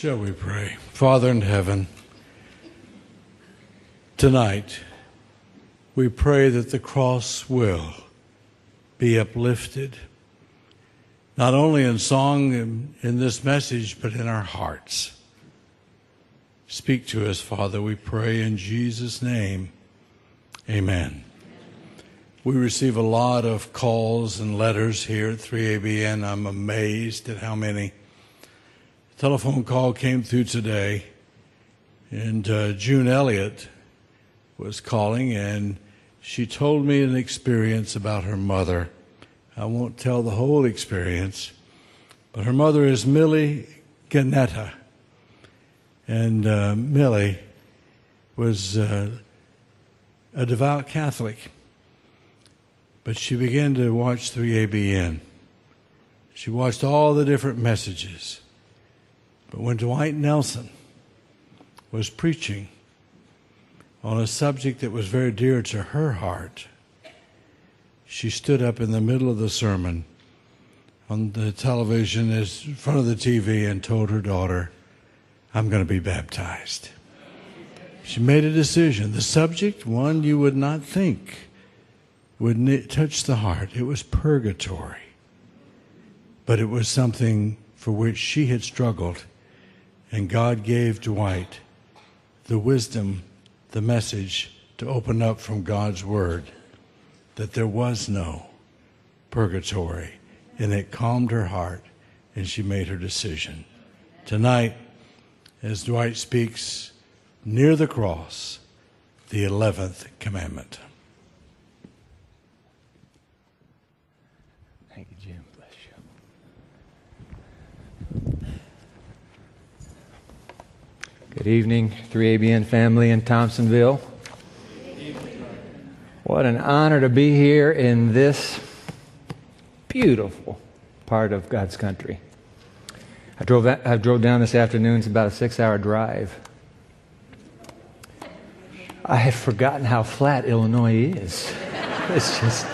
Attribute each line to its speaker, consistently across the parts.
Speaker 1: Shall we pray? Father in heaven, tonight we pray that the cross will be uplifted, not only in song in, in this message, but in our hearts. Speak to us, Father, we pray in Jesus' name. Amen. We receive a lot of calls and letters here at 3ABN. I'm amazed at how many. Telephone call came through today, and uh, June Elliott was calling, and she told me an experience about her mother. I won't tell the whole experience, but her mother is Millie Ganetta. And uh, Millie was uh, a devout Catholic, but she began to watch 3ABN. She watched all the different messages. But when Dwight Nelson was preaching on a subject that was very dear to her heart, she stood up in the middle of the sermon on the television in front of the TV and told her daughter, I'm going to be baptized. She made a decision. The subject, one you would not think would touch the heart, it was purgatory. But it was something for which she had struggled. And God gave Dwight the wisdom, the message to open up from God's Word that there was no purgatory. And it calmed her heart, and she made her decision. Tonight, as Dwight speaks near the cross, the 11th commandment.
Speaker 2: Thank you, Jim. Bless you. Good evening, 3ABN family in Thompsonville. What an honor to be here in this beautiful part of God's country. I drove, I drove down this afternoon. It's about a six hour drive. I had forgotten how flat Illinois is. it's just.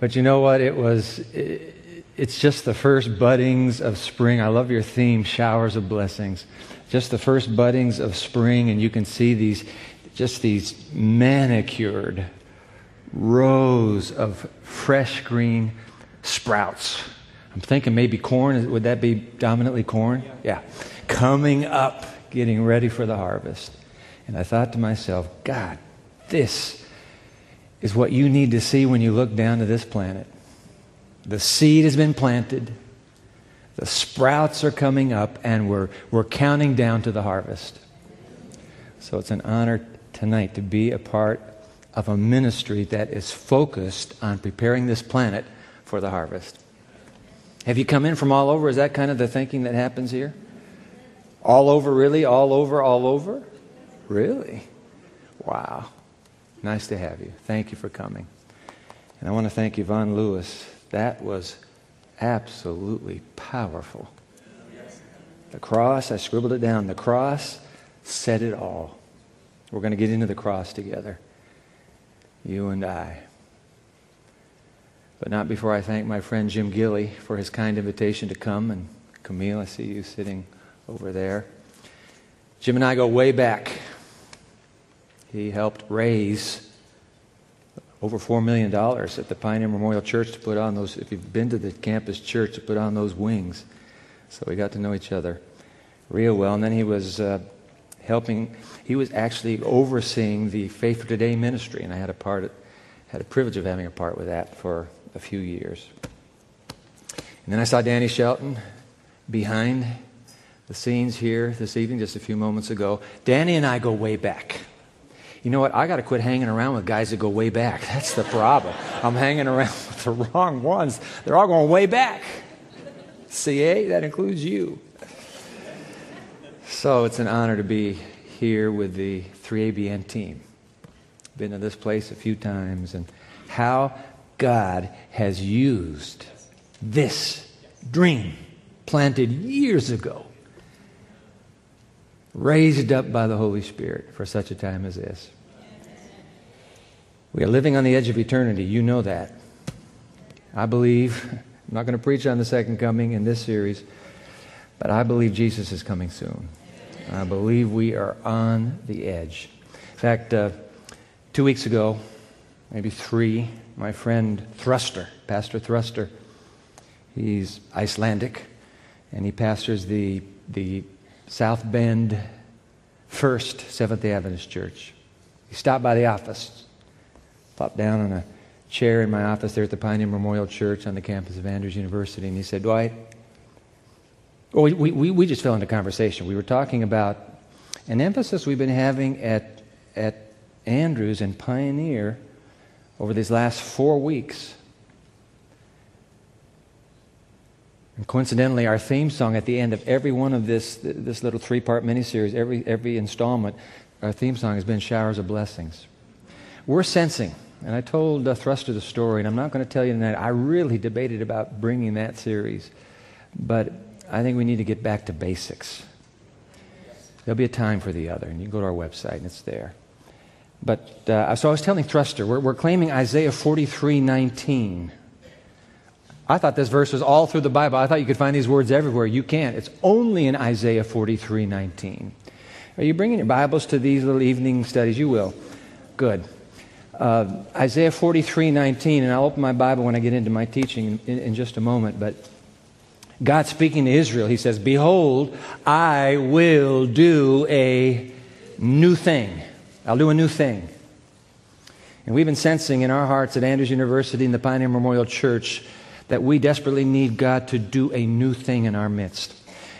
Speaker 2: but you know what? It was. It, it's just the first buddings of spring. I love your theme, showers of blessings. Just the first buddings of spring, and you can see these, just these manicured rows of fresh green sprouts I'm thinking maybe corn. Would that be dominantly corn? Yeah. Coming up, getting ready for the harvest. And I thought to myself, God, this is what you need to see when you look down to this planet. The seed has been planted, the sprouts are coming up, and we're, we're counting down to the harvest. So it's an honor tonight to be a part of a ministry that is focused on preparing this planet for the harvest. Have you come in from all over? Is that kind of the thinking that happens here? All over, really? All over, all over? Really? Wow. Nice to have you. Thank you for coming. And I want to thank Yvonne Lewis. That was absolutely powerful. The cross, I scribbled it down. The cross said it all. We're going to get into the cross together. You and I. But not before I thank my friend Jim Gilley for his kind invitation to come. And Camille, I see you sitting over there. Jim and I go way back. He helped raise over $4 million at the Pioneer Memorial Church to put on those, if you've been to the campus church, to put on those wings. So we got to know each other real well. And then he was uh, helping, he was actually overseeing the Faith for Today ministry, and I had a part, had a privilege of having a part with that for a few years. And then I saw Danny Shelton behind the scenes here this evening, just a few moments ago. Danny and I go way back. You know what? I got to quit hanging around with guys that go way back. That's the problem. I'm hanging around with the wrong ones. They're all going way back. CA, that includes you. So it's an honor to be here with the 3ABN team. Been to this place a few times, and how God has used this dream planted years ago, raised up by the Holy Spirit for such a time as this. We are living on the edge of eternity. You know that. I believe, I'm not going to preach on the second coming in this series, But I believe Jesus is coming soon. I believe we are on the edge. In fact, uh, two weeks ago, maybe three, my friend Thruster, Pastor Thruster, he's Icelandic, and he pastors the, the South Bend First Seventh day Adventist Church. He stopped by the office, popped down on a chair in my office there at the Pioneer Memorial Church on the campus of Andrews University, and he said, Dwight, well, we, we, we just fell into conversation. We were talking about an emphasis we've been having at, at Andrews and Pioneer over these last four weeks. And coincidentally, our theme song at the end of every one of this, this little three part miniseries, every, every installment, our theme song has been Showers of Blessings. We're sensing, and I told uh, Thruster the story, and I'm not going to tell you tonight, I really debated about bringing that series, but I think we need to get back to basics. There'll be a time for the other, and you can go to our website, and it's there. But uh, so I was telling Thruster, we're, we're claiming Isaiah 43 19. I thought this verse was all through the Bible. I thought you could find these words everywhere. You can't. It's only in Isaiah 43 19. Are you bringing your Bibles to these little evening studies? You will. Good. Uh, Isaiah 43 19, and I'll open my Bible when I get into my teaching in, in, just a moment. But God speaking to Israel, He says, Behold, I will do a new thing. I'll do a new thing. And we've been sensing in our hearts at Andrews University and the Pioneer Memorial Church that we desperately need God to do a new thing in our midst.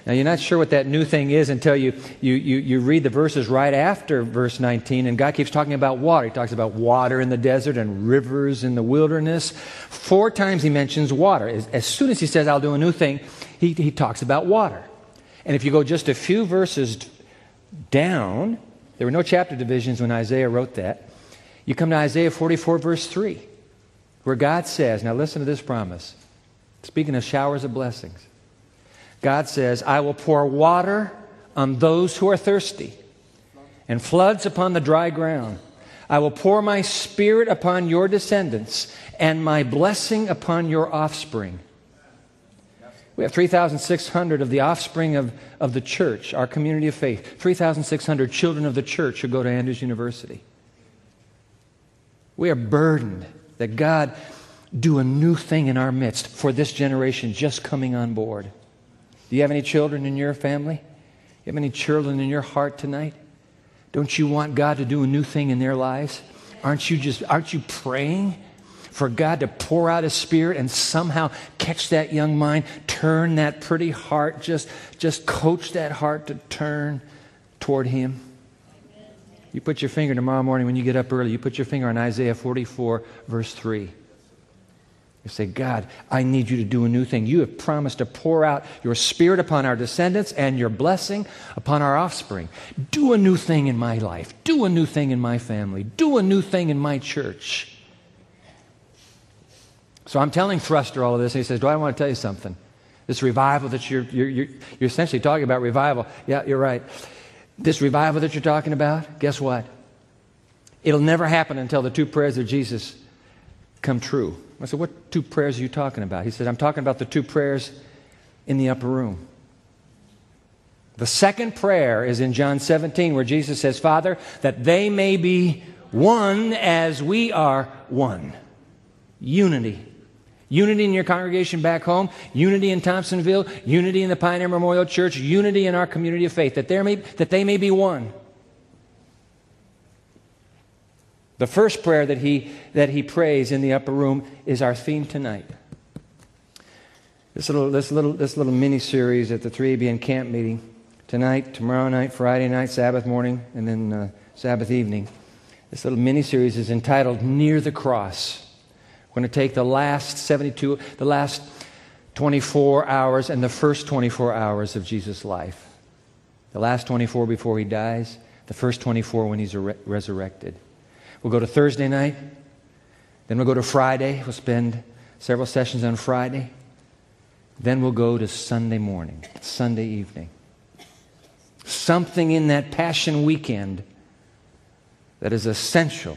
Speaker 2: Now, you're not sure what that new thing is until you, you, you, you, read the verses right after verse 19, and God keeps talking about water. He talks about water in the desert and rivers in the wilderness. Four times he mentions water. As, as soon as he says, I'll do a new thing, he, he talks about water. And if you go just a few verses down, there were no chapter divisions when Isaiah wrote that. You come to Isaiah 44, verse 3, where God says, Now listen to this promise. Speaking of showers of blessings, God says, I will pour water on those who are thirsty and floods upon the dry ground. I will pour my spirit upon your descendants and my blessing upon your offspring. We have 3,600 of the offspring of, of the church, our community of faith, 3,600 children of the church who go to Andrews University. We are burdened that God do a new thing in our midst for this generation just coming on board. Do you have any children in your family? You have any children in your heart tonight? Don't you want God to do a new thing in their lives? Aren't you just aren't you praying for God to pour out his spirit and somehow catch that young mind, turn that pretty heart, just just coach that heart to turn toward him? You put your finger tomorrow morning when you get up early, you put your finger on Isaiah 44 verse 3. You say, God, I need you to do a new thing. You have promised to pour out your spirit upon our descendants and your blessing upon our offspring. Do a new thing in my life. Do a new thing in my family. Do a new thing in my church. So I'm telling Thruster all of this, and he says, Do I want to tell you something? This revival that you're, you're, you're, you're essentially talking about revival. Yeah, you're right. This revival that you're talking about, guess what? It'll never happen until the two prayers of Jesus come true. I said, What two prayers are you talking about? He said, I'm talking about the two prayers in the upper room. The second prayer is in John 17, where Jesus says, Father, that they may be one as we are one. Unity. Unity in your congregation back home, unity in Thompsonville, unity in the Pioneer Memorial Church, unity in our community of faith, that, there may, that they may be one. The first prayer that he, that he prays in the upper room is our theme tonight. This little, this little, this little mini series at the 3ABN camp meeting tonight, tomorrow night, Friday night, Sabbath morning, and then uh, Sabbath evening. This little mini series is entitled Near the Cross. We're going to take the last 72, the last 24 hours and the first 24 hours of Jesus' life. The last 24 before he dies, the first 24 when he's re- resurrected. We'll go to Thursday night. Then we'll go to Friday. We'll spend several sessions on Friday. Then we'll go to Sunday morning, Sunday evening. Something in that Passion Weekend that is essential.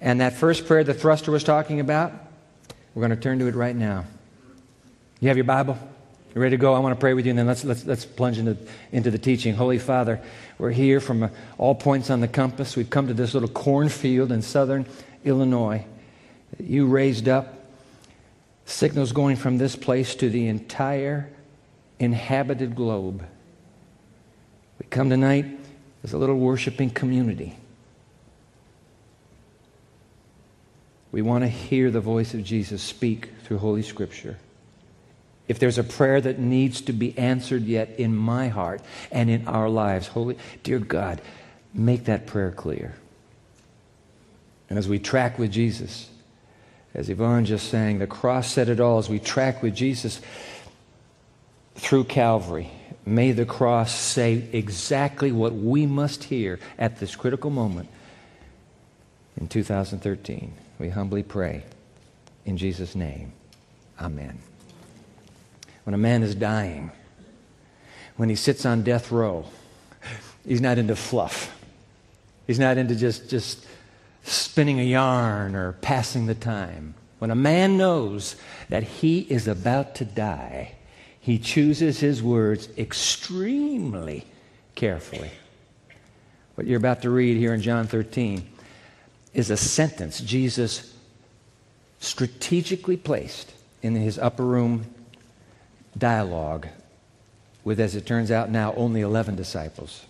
Speaker 2: And that first prayer the thruster was talking about, we're going to turn to it right now. You have your Bible? You ready to go? I want to pray with you, and then let's, let's, let's plunge into, into the teaching. Holy Father, we're here from uh, all points on the compass. We've come to this little cornfield in southern Illinois. that You raised up signals going from this place to the entire inhabited globe. We come tonight as a little worshiping community. We want to hear the voice of Jesus speak through Holy Scripture. If there's a prayer that needs to be answered yet in my heart and in our lives, Holy, dear God, make that prayer clear. And as we track with Jesus, as Yvonne just sang, the cross said it all, as we track with Jesus through Calvary, may the cross say exactly what we must hear at this critical moment in 2013. We humbly pray in Jesus' name. Amen when a man is dying, when he sits on death row, he's not into fluff. He's not into just, just spinning a yarn or passing the time. When a man knows that he is about to die, he chooses his words extremely carefully. What you're about to read here in John 13 is a sentence Jesus strategically placed in his upper room dialogue with, as it turns out now, only 11 disciples.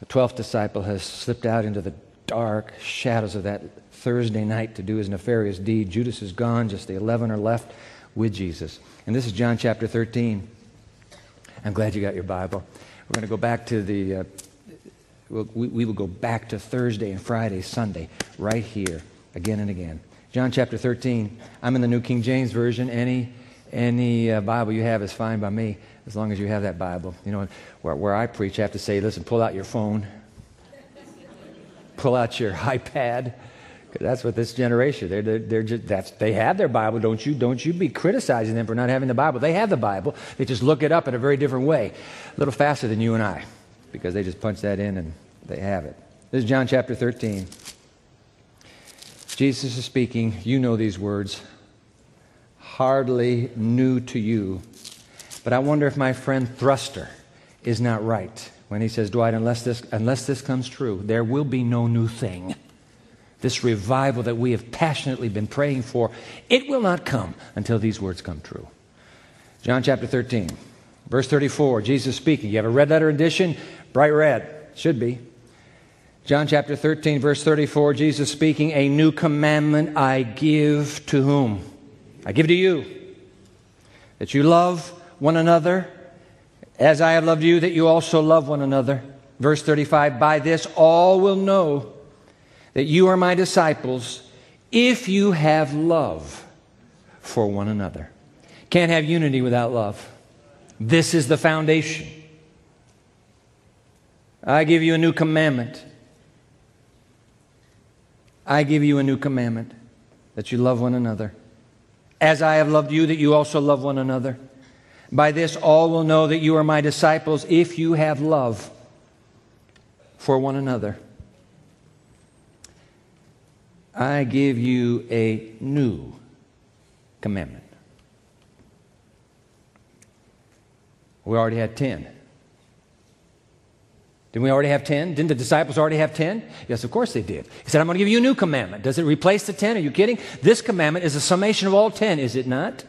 Speaker 2: The 12th disciple has slipped out into the dark shadows of that Thursday night to do his nefarious deed. Judas is gone, just the 11 are left with Jesus. And this is John chapter 13. I'm glad you got your Bible. We're going to go back to the, uh, we'll, we, we will go back to Thursday and Friday, Sunday, right here, again and again. John chapter 13. I'm in the New King James Version. Any any uh, Bible you have is fine by me, as long as you have that Bible. You know, where, where I preach, I have to say, listen, pull out your phone, pull out your iPad, that's what this generation, they're, they're, they're just, that's, they have their Bible. Don't you, don't you be criticizing them for not having the Bible. They have the Bible. They just look it up in a very different way, a little faster than you and I, because they just punch that in and they have it. This is John chapter 13. Jesus is speaking. You know these words hardly new to you. But I wonder if my friend Thruster is not right when he says, Dwight, unless this, unless this comes true, there will be no new thing. This revival that we have passionately been praying for, it will not come until these words come true. John chapter 13, verse 34, Jesus speaking. You have a red letter edition? Bright red. Should be. John chapter 13, verse 34, Jesus speaking, A new commandment I give to whom? I give to you that you love one another as I have loved you, that you also love one another. Verse 35 By this all will know that you are my disciples if you have love for one another. Can't have unity without love. This is the foundation. I give you a new commandment. I give you a new commandment that you love one another. As I have loved you, that you also love one another. By this, all will know that you are my disciples if you have love for one another. I give you a new commandment. We already had 10. Didn't we already have 10? Didn't the disciples already have 10? Yes, of course they did. He said, I'm going to give you a new commandment. Does it replace the 10? Are you kidding? This commandment is a summation of all 10, is it not?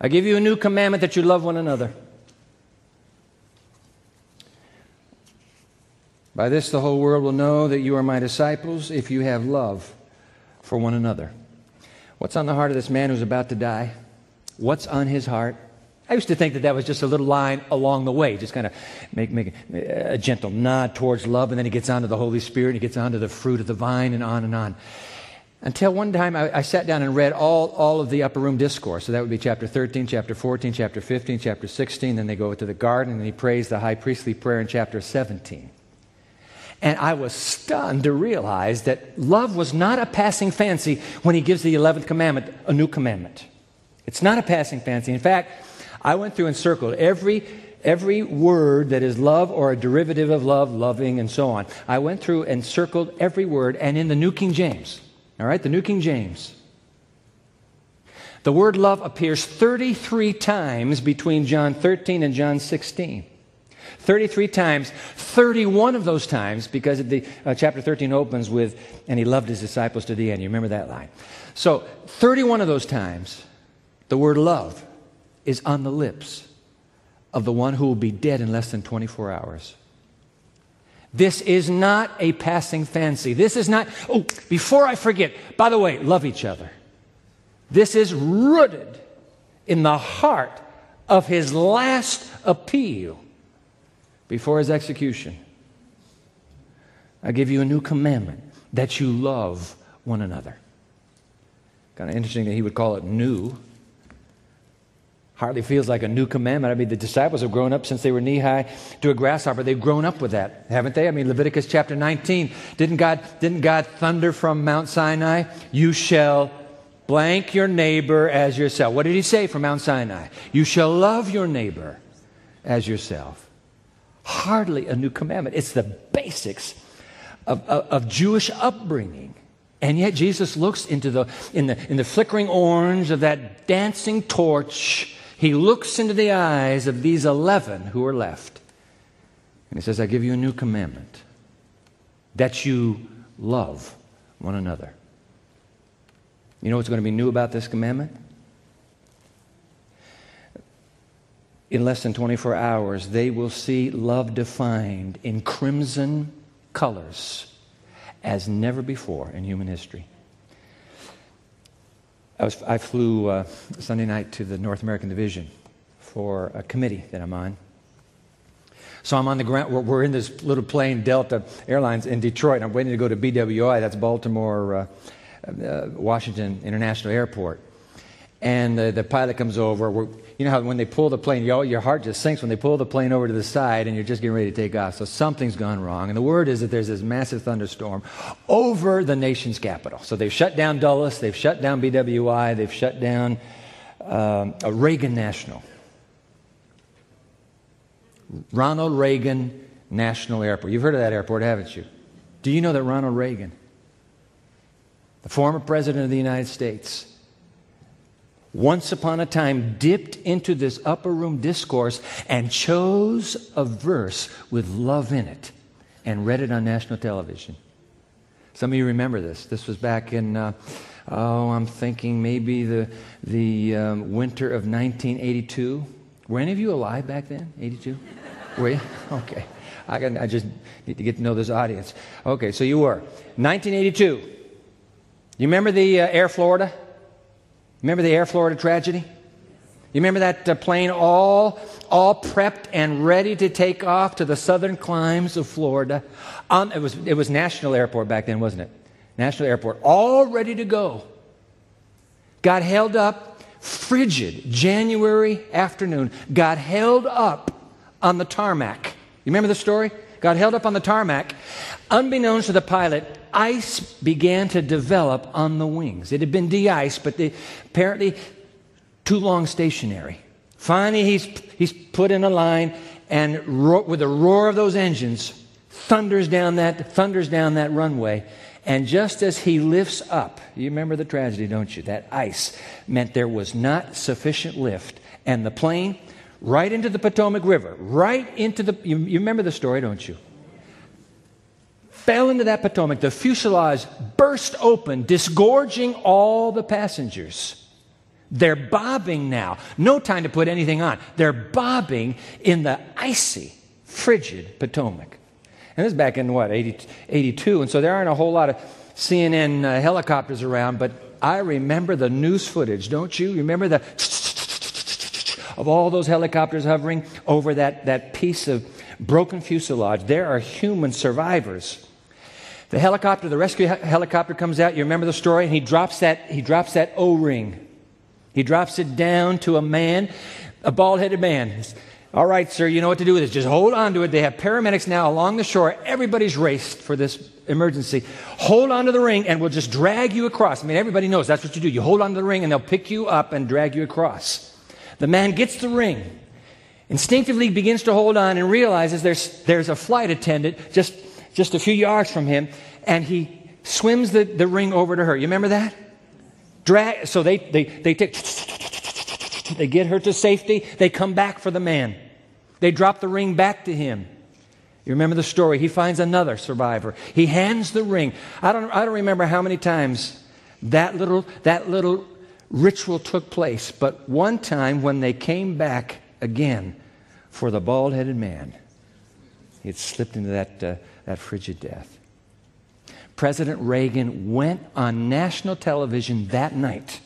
Speaker 2: I give you a new commandment that you love one another. By this, the whole world will know that you are my disciples if you have love for one another. What's on the heart of this man who's about to die? What's on his heart? I used to think that that was just a little line along the way, just kind of make, make a gentle nod towards love, and then he gets on to the Holy Spirit, and he gets on to the fruit of the vine, and on and on. Until one time I, I, sat down and read all, all of the upper room discourse. So that would be chapter 13, chapter 14, chapter 15, chapter 16. Then they go to the garden, and he prays the high priestly prayer in chapter 17. And I was stunned to realize that love was not a passing fancy when he gives the 11th commandment, a new commandment. It's not a passing fancy. In fact, I went through and circled every every word that is love or a derivative of love, loving, and so on. I went through and circled every word, and in the New King James, all right, the New King James, The word love appears 33 times between John 13 and John 16. 33 times, 31 of those times, because the uh, chapter 13 opens with, and he loved his disciples to the end. You remember that line? So, 31 of those times, the word love is on the lips of the one who will be dead in less than 24 hours. This is not a passing fancy. This is not, oh, before I forget, by the way, love each other. This is rooted in the heart of his last appeal before his execution. I give you a new commandment that you love one another. Kind of interesting that he would call it new Hardly feels like a new commandment. I mean, the disciples have grown up since they were knee high to a grasshopper. They've grown up with that, haven't they? I mean, Leviticus chapter 19. Didn't God, didn't God thunder from Mount Sinai? You shall blank your neighbor as yourself. What did he say from Mount Sinai? You shall love your neighbor as yourself. Hardly a new commandment. It's the basics of, of, of Jewish upbringing. And yet Jesus looks into the, in the, in the flickering orange of that dancing torch he looks into the eyes of these 11 who are left. And he says, I give you a new commandment that you love one another. You know what's going to be new about this commandment? In less than 24 hours, they will see love defined in crimson colors as never before in human history. I, was, I flew uh, Sunday night to the North American Division for a committee that I'm on. So I'm on the ground. We're, in this little plane, Delta Airlines, in Detroit. And I'm waiting to go to BWI. That's Baltimore, uh, uh, Washington International Airport. And the the pilot comes over. We're, you know how when they pull the plane, you, your heart just sinks when they pull the plane over to the side and you're just getting ready to take off. So something's gone wrong. And the word is that there's this massive thunderstorm over the nation's capital. So they've shut down Dulles, they've shut down BWI, they've shut down um, Reagan National. Ronald Reagan National Airport. You've heard of that airport, haven't you? Do you know that Ronald Reagan, the former president of the United States, once upon a time dipped into this upper room discourse and chose a verse with love in it and read it on national television. Some of you remember this. This was back in, uh, oh, I'm thinking maybe the, the um, winter of 1982. Were any of you alive back then? 82? Were you? Okay. I, can, I just need to get to know this audience. Okay, so you were. 1982. You remember the uh, Air Florida? Remember the Air Florida tragedy? You remember that uh, plane all, all prepped and ready to take off to the southern climes of Florida? Um, it, was, it was National Airport back then, wasn't it? National Airport, all ready to go. Got held up, frigid January afternoon, got held up on the tarmac. You remember the story? Got held up on the tarmac. Unbeknownst to the pilot, ice began to develop on the wings. It had been de iced, but they, apparently too long stationary. Finally, he's, he's put in a line, and ro- with the roar of those engines, thunders down that, thunders down that runway. And just as he lifts up, you remember the tragedy, don't you? That ice meant there was not sufficient lift. And the plane, right into the Potomac River, right into the, you, you remember the story, don't you? Fell into that Potomac. The fuselage burst open, disgorging all the passengers. They're bobbing now. No time to put anything on. They're bobbing in the icy, frigid Potomac. And this is back in what, 80, 82. And so there aren't a whole lot of CNN uh, helicopters around, but I remember the news footage, don't you? Remember the of all those helicopters hovering over that, that piece of broken fuselage? There are human survivors the helicopter, the rescue helicopter comes out. You remember the story? And he drops that, he drops that O-ring. He drops it down to a man, a bald-headed man. All right, sir, you know what to do with this. Just hold on to it. They have paramedics now along the shore. Everybody's raced for this emergency. Hold on to the ring and we'll just drag you across. I mean, everybody knows that's what you do. You hold on to the ring and they'll pick you up and drag you across. The man gets the ring, instinctively begins to hold on and realizes there's, there's a flight attendant just just a few yards from him, and he swims the, the ring over to her. You remember that? Drag, so they, they, they take, they get her to safety. They come back for the man. They drop the ring back to him. You remember the story. He finds another survivor. He hands the ring. I don't, I don't remember how many times that little, that little ritual took place, but one time when they came back again for the bald headed man, he had slipped into that, uh, that frigid death. President Reagan went on national television that night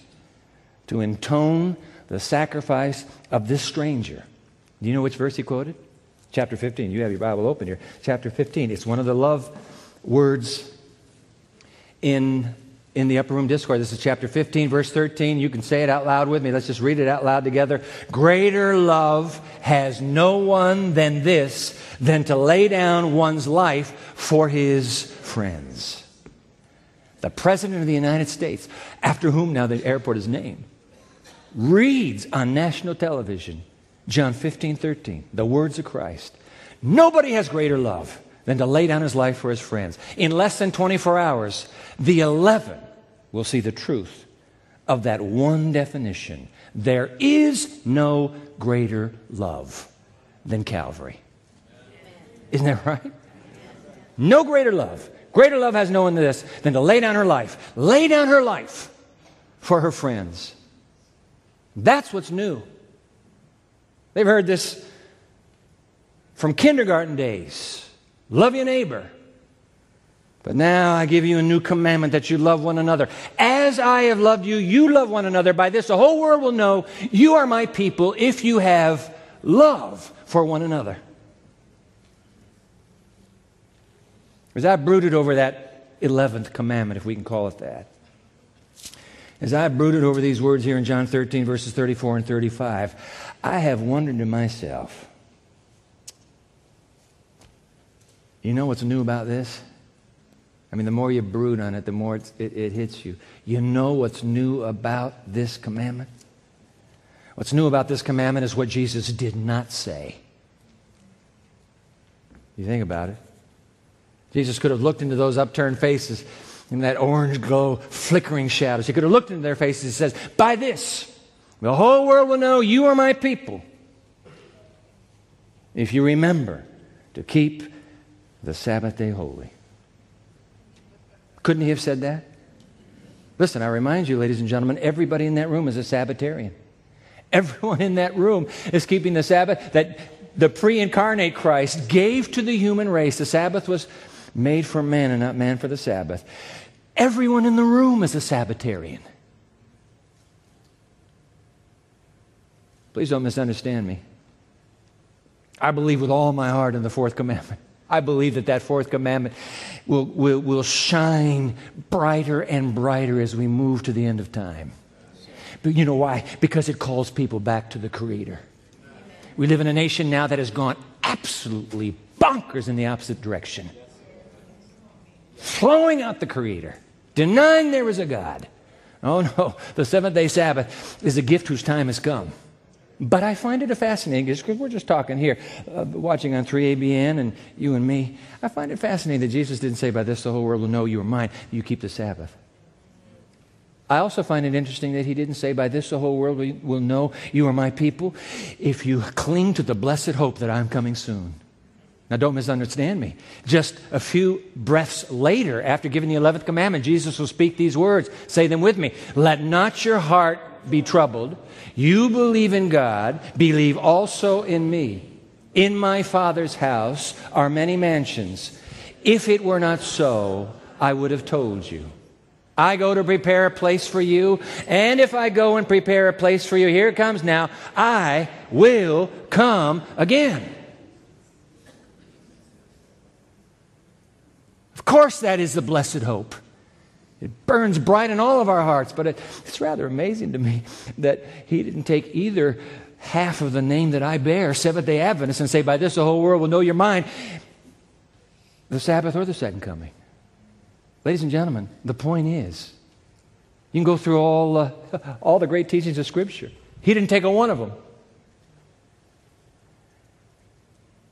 Speaker 2: to intone the sacrifice of this stranger. Do you know which verse he quoted? Chapter 15. You have your Bible open here. Chapter 15. It's one of the love words in, in the upper room discourse. This is chapter 15, verse 13. You can say it out loud with me. Let's just read it out loud together. Greater love has no one than this, than to lay down one's life for his friends. The President of the United States, after whom now the airport is named, reads on national television John 15, 13, the words of Christ. Nobody has greater love than to lay down his life for his friends. In less than 24 hours, the 11 will see the truth of that one definition. There is no greater love than Calvary. Isn't that right? No greater love. Greater love has no one this than to lay down her life. Lay down her life for her friends. That's what's new. They've heard this from kindergarten days love your neighbor. But now I give you a new commandment that you love one another. As I have loved you, you love one another. By this, the whole world will know you are my people if you have love for one another. As I brooded over that 11th commandment, if we can call it that, as I brooded over these words here in John 13, verses 34 and 35, I have wondered to myself, you know what's new about this? I mean, the more you brood on it, the more it, it hits you. You know what's new about this commandment? What's new about this commandment is what Jesus did not say. You think about it. Jesus could have looked into those upturned faces in that orange glow, flickering shadows. He could have looked into their faces and says, By this, the whole world will know you are my people. If you remember to keep the Sabbath day holy. Couldn't he have said that? Listen, I remind you, ladies and gentlemen, everybody in that room is a Sabbatarian. Everyone in that room is keeping the Sabbath that the pre incarnate Christ gave to the human race. The Sabbath was made for man and not man for the Sabbath. Everyone in the room is a Sabbatarian. Please don't misunderstand me. I believe with all my heart in the fourth commandment. I believe that that fourth commandment will, will, will shine brighter and brighter as we move to the end of time. But you know why? Because it calls people back to the Creator. We live in a nation now that has gone absolutely bonkers in the opposite direction throwing out the Creator, denying there is a God. Oh no, the seventh day Sabbath is a gift whose time has come. But I find it fascinating, because we're just talking here, uh, watching on 3ABN and you and me. I find it fascinating that Jesus didn't say, By this the whole world will know you are mine, you keep the Sabbath. I also find it interesting that he didn't say, By this the whole world will know you are my people, if you cling to the blessed hope that I'm coming soon. Now, don't misunderstand me. Just a few breaths later, after giving the 11th commandment, Jesus will speak these words. Say them with me. Let not your heart be troubled. You believe in God, believe also in me. In my Father's house are many mansions. If it were not so, I would have told you. I go to prepare a place for you, and if I go and prepare a place for you, here it comes now, I will come again Of course, that is the blessed hope. It burns bright in all of our hearts, but it, it's rather amazing to me that he didn't take either half of the name that I bear, Seventh day Adventist, and say, By this the whole world will know you're mine, the Sabbath or the second coming. Ladies and gentlemen, the point is, you can go through all, uh, all the great teachings of Scripture. He didn't take a one of them.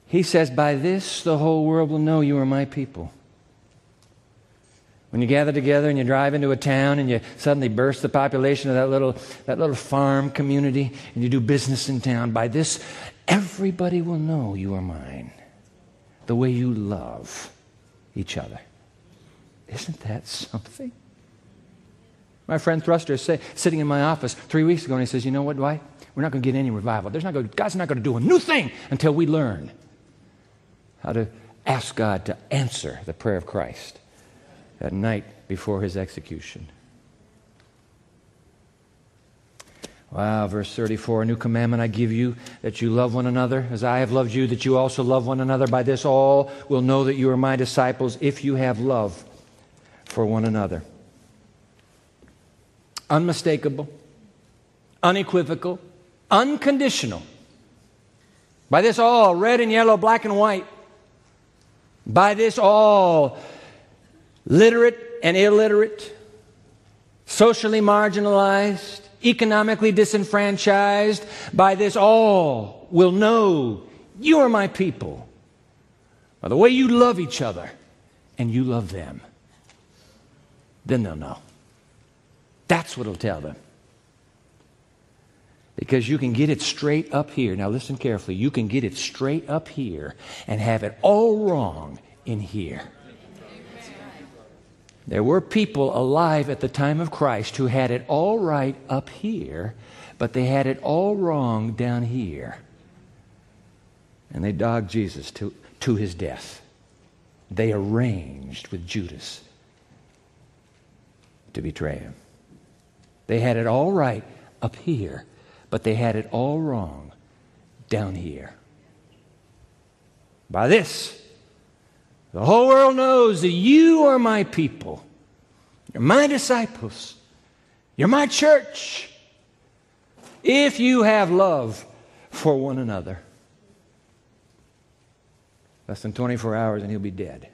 Speaker 2: He says, By this the whole world will know you are my people When you gather together and you drive into a town and you suddenly burst the population of that little, that little farm community and you do business in town, by this, everybody will know you are mine. The way you love each other. Isn't that something? My friend Thruster is say, sitting in my office three weeks ago and he says, You know what, Dwight? We're not going to get any revival. There's not going, God's not going to do a new thing until we learn how to ask God to answer the prayer of Christ that night before his execution. Wow, verse 34 A new commandment I give you that you love one another as I have loved you, that you also love one another. By this all will know that you are my disciples if you have love for one another. Unmistakable, unequivocal, unconditional. By this all, red and yellow, black and white. By this all, literate and illiterate, socially marginalized, economically disenfranchised, by this all will know you are my people by the way you love each other and you love them. Then they'll know. That's what it'll tell them. Because you can get it straight up here. Now, listen carefully. You can get it straight up here and have it all wrong in here. There were people alive at the time of Christ who had it all right up here, but they had it all wrong down here. And they dogged Jesus to, to his death. They arranged with Judas to betray him. They had it all right up here, but they had it all wrong down here. By this, the whole world knows that you are my people. You're my disciples. You're my church. If you have love for one another. Less than 24 hours and he'll be dead.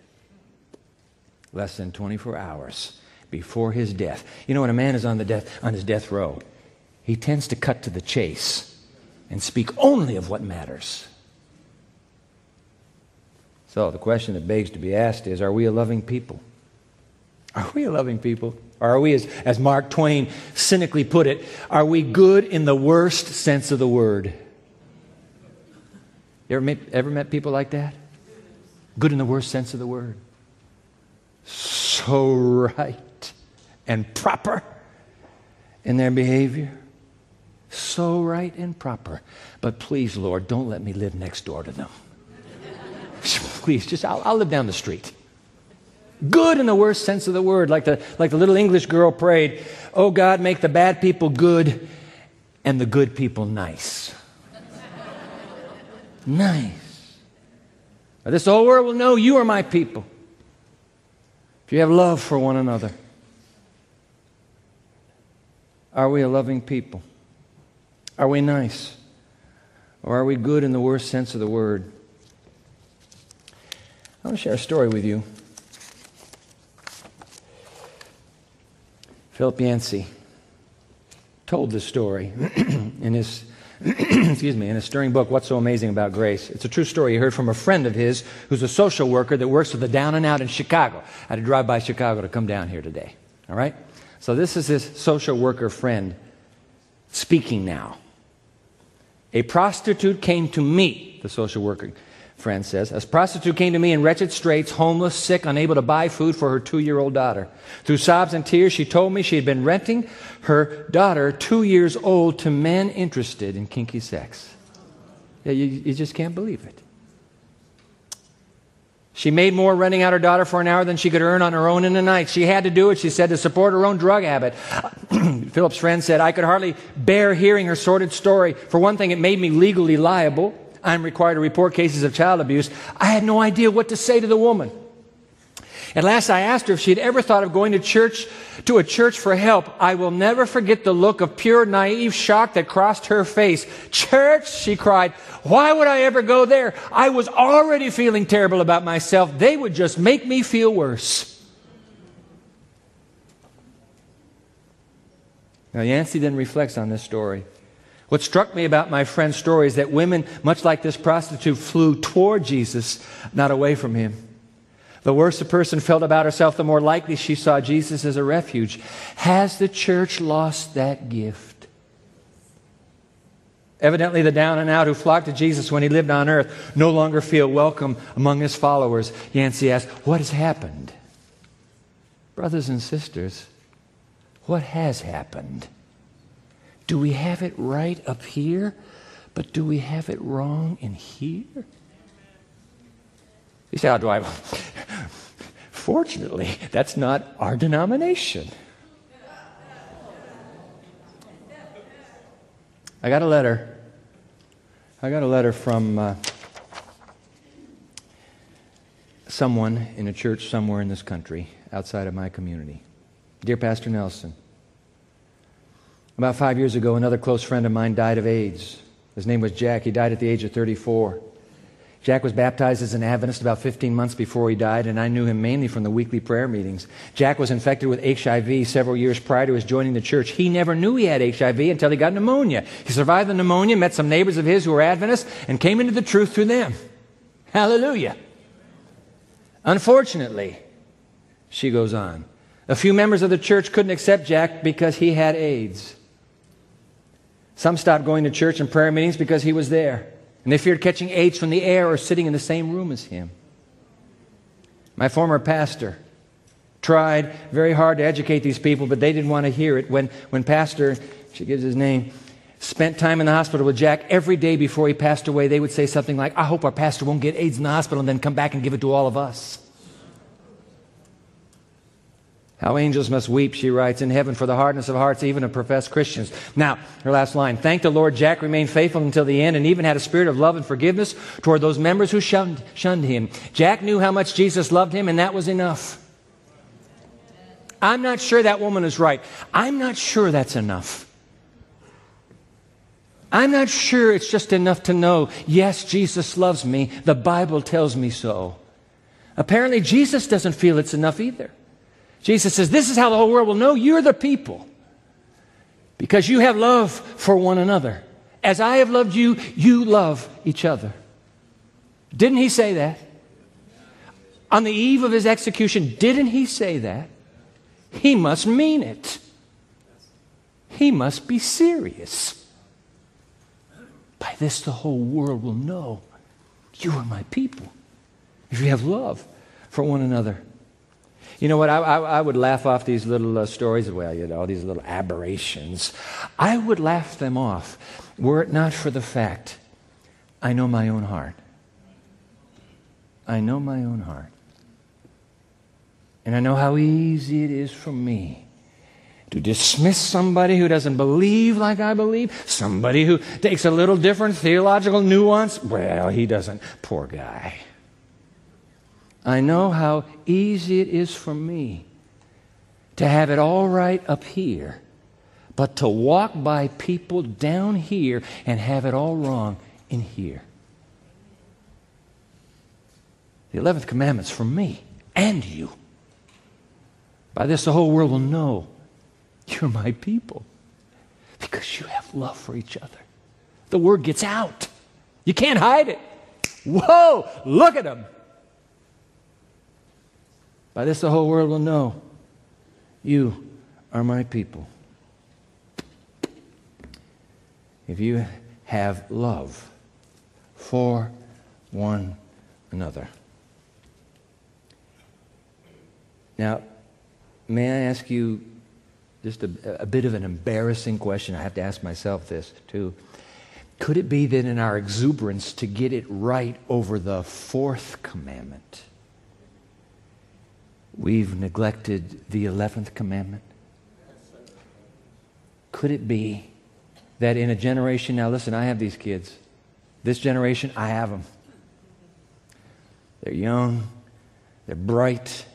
Speaker 2: Less than 24 hours before his death. You know, when a man is on, the death, on his death row, he tends to cut to the chase and speak only of what matters. So the question that begs to be asked is Are we a loving people? Are we a loving people? Or are we, as, as Mark Twain cynically put it, are we good in the worst sense of the word? You ever met, ever met people like that? Good in the worst sense of the word. So right and proper in their behavior. So right and proper. But please, Lord, don't let me live next door to them. please, just I'll, I'll live down the street. Good in the worst sense of the word, like the, like the little English girl prayed, Oh God, make the bad people good and the good people nice. nice. Now, this whole world will know you are my people. If you have love for one another, are we a loving people? Are we nice? Or are we good in the worst sense of the word? I want to share a story with you. Philip Yancey told this story in his excuse me, in his stirring book, What's So Amazing About Grace. It's a true story he heard from a friend of his who's a social worker that works with the down and out in Chicago. I had to drive by Chicago to come down here today. All right? So this is his social worker friend speaking now. A prostitute came to meet the social worker friend says, A prostitute came to me in wretched straits, homeless, sick, unable to buy food for her two year old daughter. Through sobs and tears, she told me she had been renting her daughter, two years old, to men interested in kinky sex. Yeah, you, you just can't believe it. She made more renting out her daughter for an hour than she could earn on her own in a night. She had to do it, she said, to support her own drug habit. Philip's friend said, I could hardly bear hearing her sordid story. For one thing, it made me legally liable. I'm required to report cases of child abuse. I had no idea what to say to the woman. At last I asked her if she had ever thought of going to church, to a church for help. I will never forget the look of pure naive shock that crossed her face. Church, she cried. Why would I ever go there? I was already feeling terrible about myself. They would just make me feel worse. Now, Yancey then reflects on this story. What struck me about my friend's story is that women, much like this prostitute, flew toward Jesus, not away from him. The worse a person felt about herself, the more likely she saw Jesus as a refuge. Has the church lost that gift? Evidently, the down and out who flocked to Jesus when he lived on earth no longer feel welcome among his followers. Yancey asked, What has happened? Brothers and sisters, what has happened? Do we have it right up here, but do we have it wrong in here? You say, How do I? Fortunately, that's not our denomination. I got a letter. I got a letter from uh, someone in a church somewhere in this country outside of my community. Dear Pastor Nelson, about five years ago, another close friend of mine died of AIDS. His name was Jack. He died at the age of 34. Jack was baptized as an Adventist about 15 months before he died, and I knew him mainly from the weekly prayer meetings. Jack was infected with HIV several years prior to his joining the church. He never knew he had HIV until he got pneumonia. He survived the pneumonia, met some neighbors of his who were Adventists, and came into the truth through them. Hallelujah. Unfortunately, she goes on, a few members of the church couldn't accept Jack because he had AIDS. Some stopped going to church and prayer meetings because he was there. And they feared catching AIDS from the air or sitting in the same room as him. My former pastor tried very hard to educate these people, but they didn't want to hear it. When, when Pastor, she gives his name, spent time in the hospital with Jack every day before he passed away, they would say something like, I hope our pastor won't get AIDS in the hospital and then come back and give it to all of us. How angels must weep, she writes, in heaven for the hardness of hearts, even of professed Christians. Now, her last line Thank the Lord, Jack remained faithful until the end and even had a spirit of love and forgiveness toward those members who shunned, shunned him. Jack knew how much Jesus loved him, and that was enough. I'm not sure that woman is right. I'm not sure that's enough. I'm not sure it's just enough to know, yes, Jesus loves me. The Bible tells me so. Apparently, Jesus doesn't feel it's enough either. Jesus says, This is how the whole world will know you're the people because you have love for one another. As I have loved you, you love each other. Didn't he say that? On the eve of his execution, didn't he say that? He must mean it. He must be serious. By this, the whole world will know you are my people. If you have love for one another. You know what? I, I, I would laugh off these little uh, stories. Well, you know, these little aberrations. I would laugh them off were it not for the fact I know my own heart. I know my own heart. And I know how easy it is for me to dismiss somebody who doesn't believe like I believe, somebody who takes a little different theological nuance. Well, he doesn't. Poor guy. I know how easy it is for me to have it all right up here, but to walk by people down here and have it all wrong in here. The 11th commandment's for me and you. By this, the whole world will know you're my people because you have love for each other. The word gets out. You can't hide it. Whoa, look at them. By this, the whole world will know you are my people. If you have love for one another. Now, may I ask you just a, a, bit of an embarrassing question? I have to ask myself this too. Could it be that in our exuberance to get it right over the fourth commandment, we've neglected the 11th commandment? Could it be that in a generation, now listen, I have these kids. This generation, I have them. They're young, they're bright,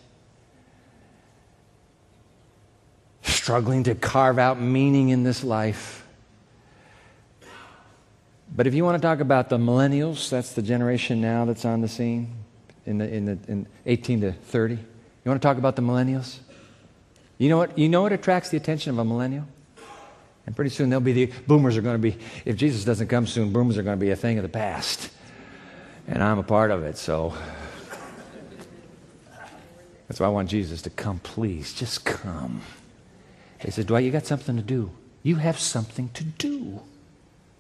Speaker 2: struggling to carve out meaning in this life. But if you want to talk about the millennials, that's the generation now that's on the scene in, the, in, the, in 18 to 30. You want to talk about the millennials? You know what? You know what attracts the attention of a millennial? And pretty soon they'll be the boomers are going to be, if Jesus doesn't come soon, boomers are going to be a thing of the past. And I'm a part of it, so. That's why I want Jesus to come, please. Just come. He says, Dwight, you got something to do. You have something to do.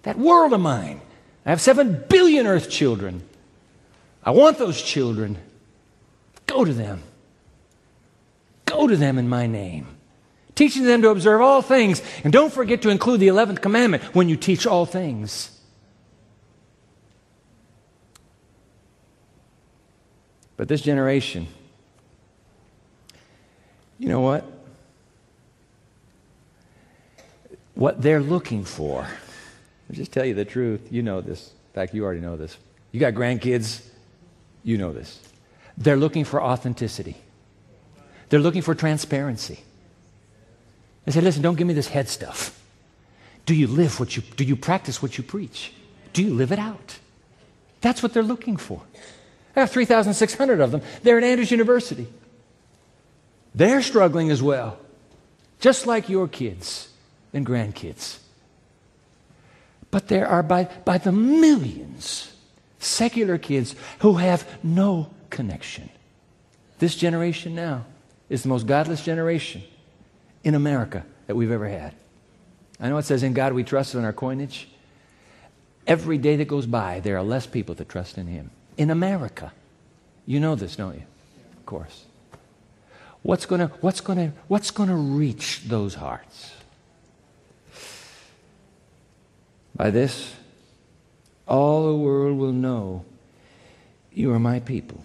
Speaker 2: That world of mine. I have seven billion earth children. I want those children. Go to them. Go to them in my name. Teaching them to observe all things. And don't forget to include the 11th commandment when you teach all things. But this generation, you know what? What they're looking for, I'll just tell you the truth. You know this. In fact, you already know this. You got grandkids, you know this. They're looking for authenticity, they're looking for transparency. They say, listen, don't give me this head stuff. Do you live what you do you practice what you preach? Do you live it out? That's what they're looking for. I have 3,600 of them. They're at Andrews University. They're struggling as well, just like your kids and grandkids. But there are by, by the millions secular kids who have no connection. This generation now is the most godless generation in America that we've ever had. I know it says, In God we trust in our coinage. Every day that goes by, there are less people that trust in Him in America. You know this, don't you? Of course. What's going what's to what's going to reach those hearts? By this all the world will know you are my people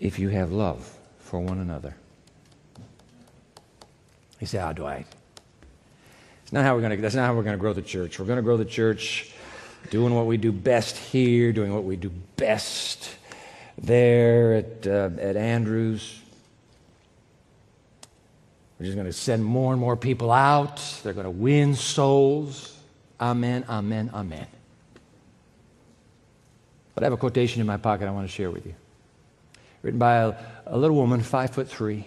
Speaker 2: if you have love for one another. You say, "How do I?" It's not how we're to. That's not how we're going to grow the church. We're going to grow the church doing what we do best here, doing what we do best there at, uh, at Andrews. We're just going to send more and more people out. They're going to win souls. Amen, amen, amen. But I have a quotation in my pocket I want to share with you. Written by a, a little woman, five foot three,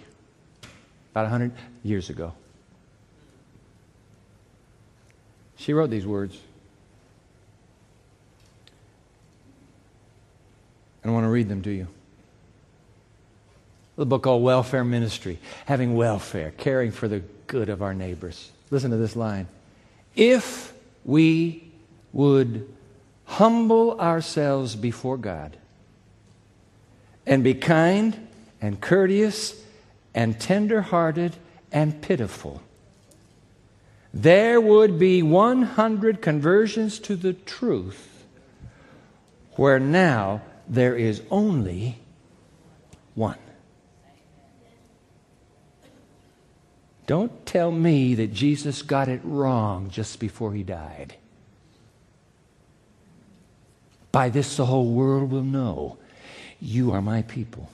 Speaker 2: about 100 years ago. She wrote these words. And I want to read them to you. The book called Welfare Ministry, having welfare, caring for the good of our neighbors. Listen to this line. If we would humble ourselves before God and be kind and courteous and tender-hearted and pitiful, there would be 100 conversions to the truth where now there is only one. Don't tell me that Jesus got it wrong just before he died. By this, the whole world will know you are my people.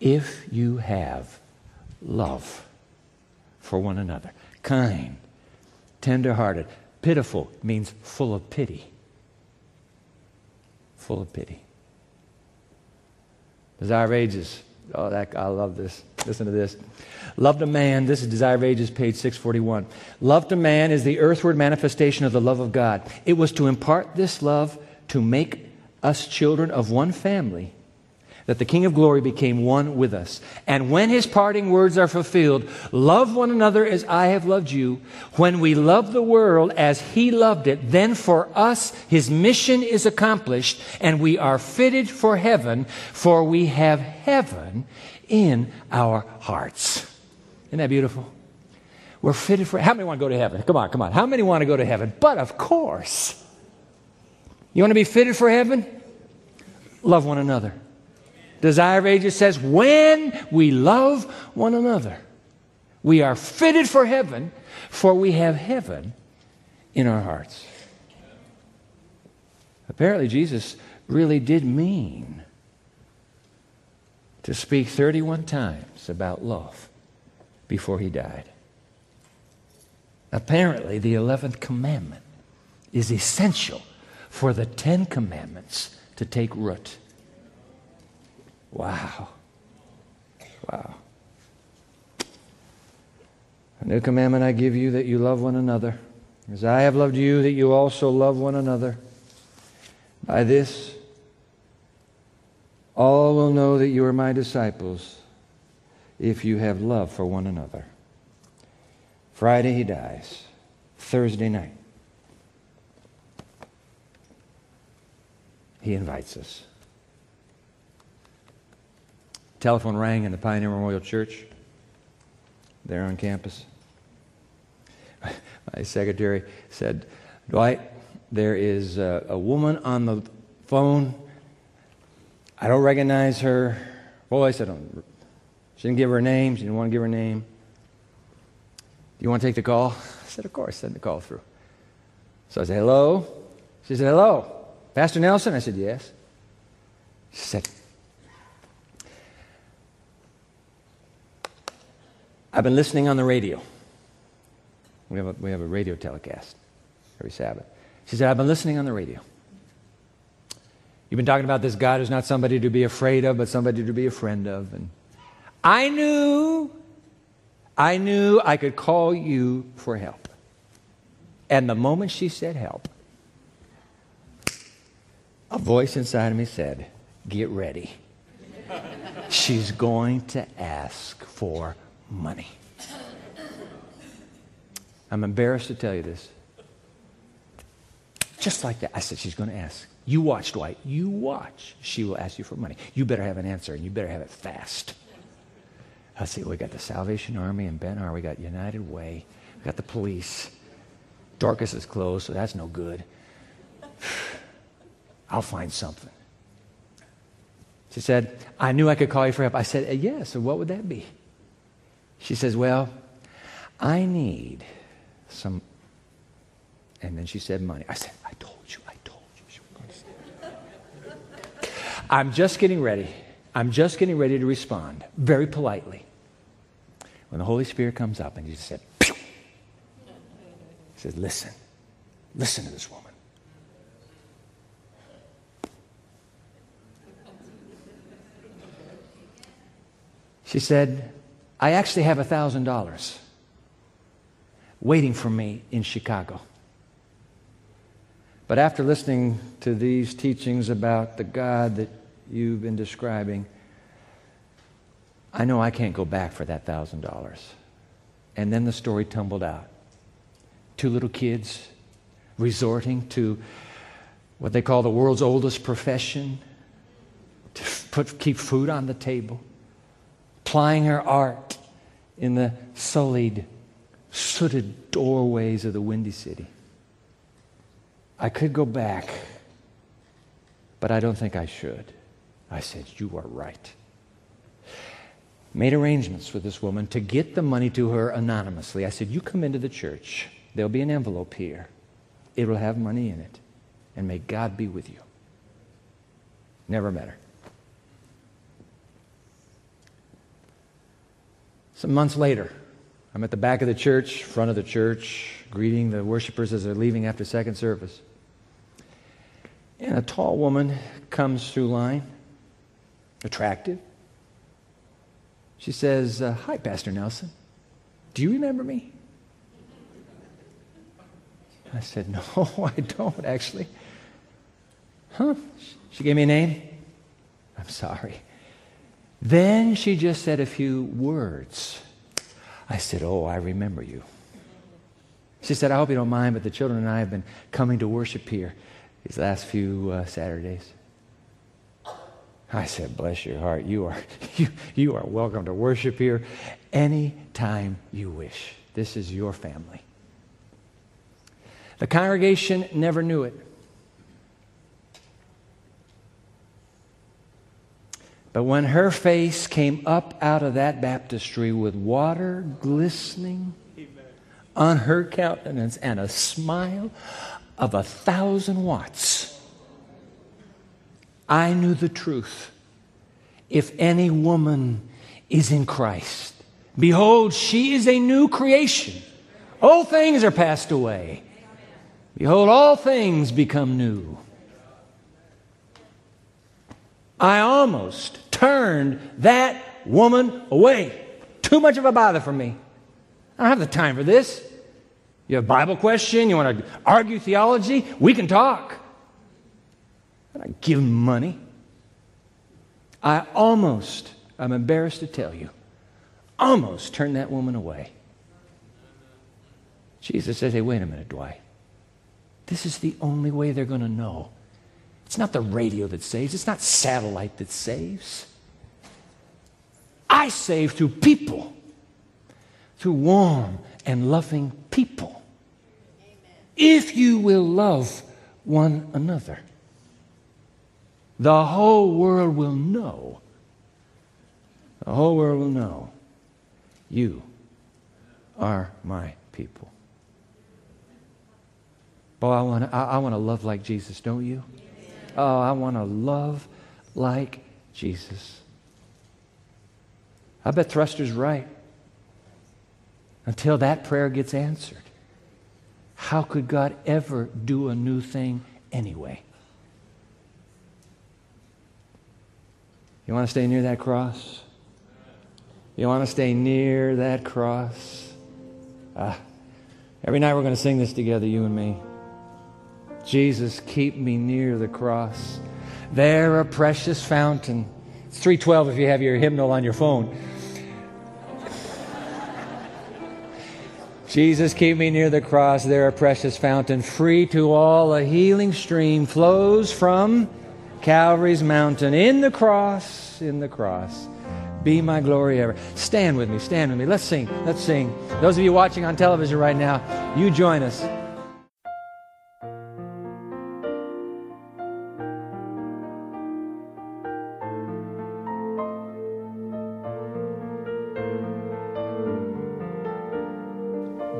Speaker 2: If you have love for one another, kind, tender-hearted, pitiful means full of pity full of pity. Desire of Ages. Oh, that, I love this. Listen to this. Love to man, this is Desire of Ages, page 641. Love to man is the earthward manifestation of the love of God. It was to impart this love to make us children of one family that the King of glory became one with us. And when his parting words are fulfilled, love one another as I have loved you. When we love the world as he loved it, then for us his mission is accomplished and we are fitted for heaven, for we have heaven in our hearts. Isn't that beautiful? We're fitted for how many want to go to heaven? Come on, come on. How many want to go to heaven? But of course. You want to be fitted for heaven? Love one another. Desire of Ages says, when we love one another, we are fitted for heaven, for we have heaven in our hearts. Apparently, Jesus really did mean to speak 31 times about love before he died. Apparently, the 11th commandment is essential for the Ten Commandments to take root. Wow. Wow. A new commandment I give you that you love one another. As I have loved you, that you also love one another. By this, All will know that you are my disciples if you have love for one another. Friday, he dies. Thursday night, he invites us. Telephone rang in the Pioneer Memorial Church there on campus. My secretary said, Dwight, there is a, a woman on the phone. I don't recognize her voice. I don't. She didn't give her name. She didn't want to give her name. Do you want to take the call? I said, Of course. Send the call through. So I said, Hello? She said, Hello. Pastor Nelson? I said, Yes. She said, I've been listening on the radio. We have a, we have a radio telecast every Sabbath. She said, I've been listening on the radio. You've been talking about this God who's not somebody to be afraid of, but somebody to be a friend of. And I knew, I knew I could call you for help. And the moment she said help, a voice inside of me said, Get ready. She's going to ask for money. I'm embarrassed to tell you this. Just like that. I said, She's going to ask. You watch, Dwight. You watch. She will ask you for money. You better have an answer, and you better have it fast. I see. We got the Salvation Army and Ben R. We got United Way. We got the police. Dorcas is closed, so that's no good. I'll find something. She said, I knew I could call you for help. I said, Yes. So what would that be? She says, Well, I need some. And then she said, Money. I said, I told you, I told you. I'm just getting ready. I'm just getting ready to respond very politely. When the Holy Spirit comes up and he said, Pew! He says, Listen, listen to this woman. She said, I actually have $1,000 waiting for me in Chicago. But after listening to these teachings about the God that you've been describing, I know I can't go back for that $1,000. And then the story tumbled out. Two little kids resorting to what they call the world's oldest profession to put, keep food on the table plying her art in the sullied, sooted doorways of the Windy City. I could go back, but I don't think I should. I said, You are right. Made arrangements with this woman to get the money to her anonymously. I said, You come into the church, there'll be an envelope here. It will have money in it. And may God be with you. Never met her. Some months later, I'm at the back of the church, front of the church, greeting the worshipers as they're leaving after second service. And a tall woman comes through line, attractive. She says, uh, Hi, Pastor Nelson. Do you remember me? I said, No, I don't actually. Huh? She gave me a name? I'm sorry. Then she just said a few words. I said, Oh, I remember you. She said, I hope you don't mind, but the children and I have been coming to worship here these last few uh, Saturdays. I said, Bless your heart. You are, you, you are welcome to worship here anytime you wish. This is your family. The congregation never knew it. But when her face came up out of that baptistry with water glistening on her countenance and a smile of a thousand watts, I knew the truth. If any woman is in Christ, behold, she is a new creation. All things are passed away. Behold, all things become new. I almost turned that woman away. Too much of a bother for me. I don't have the time for this. You have a Bible question? You want to argue theology? We can talk. I give money. I almost, I'm embarrassed to tell you, almost turned that woman away. Jesus says, Hey, wait a minute, Dwight. This is the only way they're going to know. It's not the radio that saves, it's not satellite that saves. I save through people, through warm and loving people. If you will love one another, the whole world will know. The whole world will know you are my people. Boy, I want to I, I wanna love like Jesus, don't you? Oh, I want to love like Jesus. I bet Thruster's right. Until that prayer gets answered, how could God ever do a new thing anyway? You want to stay near that cross? You want to stay near that cross? Ah, every night we're going to sing this together, you and me. Jesus, keep me near the cross. There a precious fountain. It's 312 if you have your hymnal on your phone. Jesus, keep me near the cross. There a precious fountain, free to all, a healing stream flows from Calvary's mountain. In the cross, in the cross, be my glory ever. Stand with me, stand with me. Let's sing, let's sing. Those of you watching on television right now, you join us.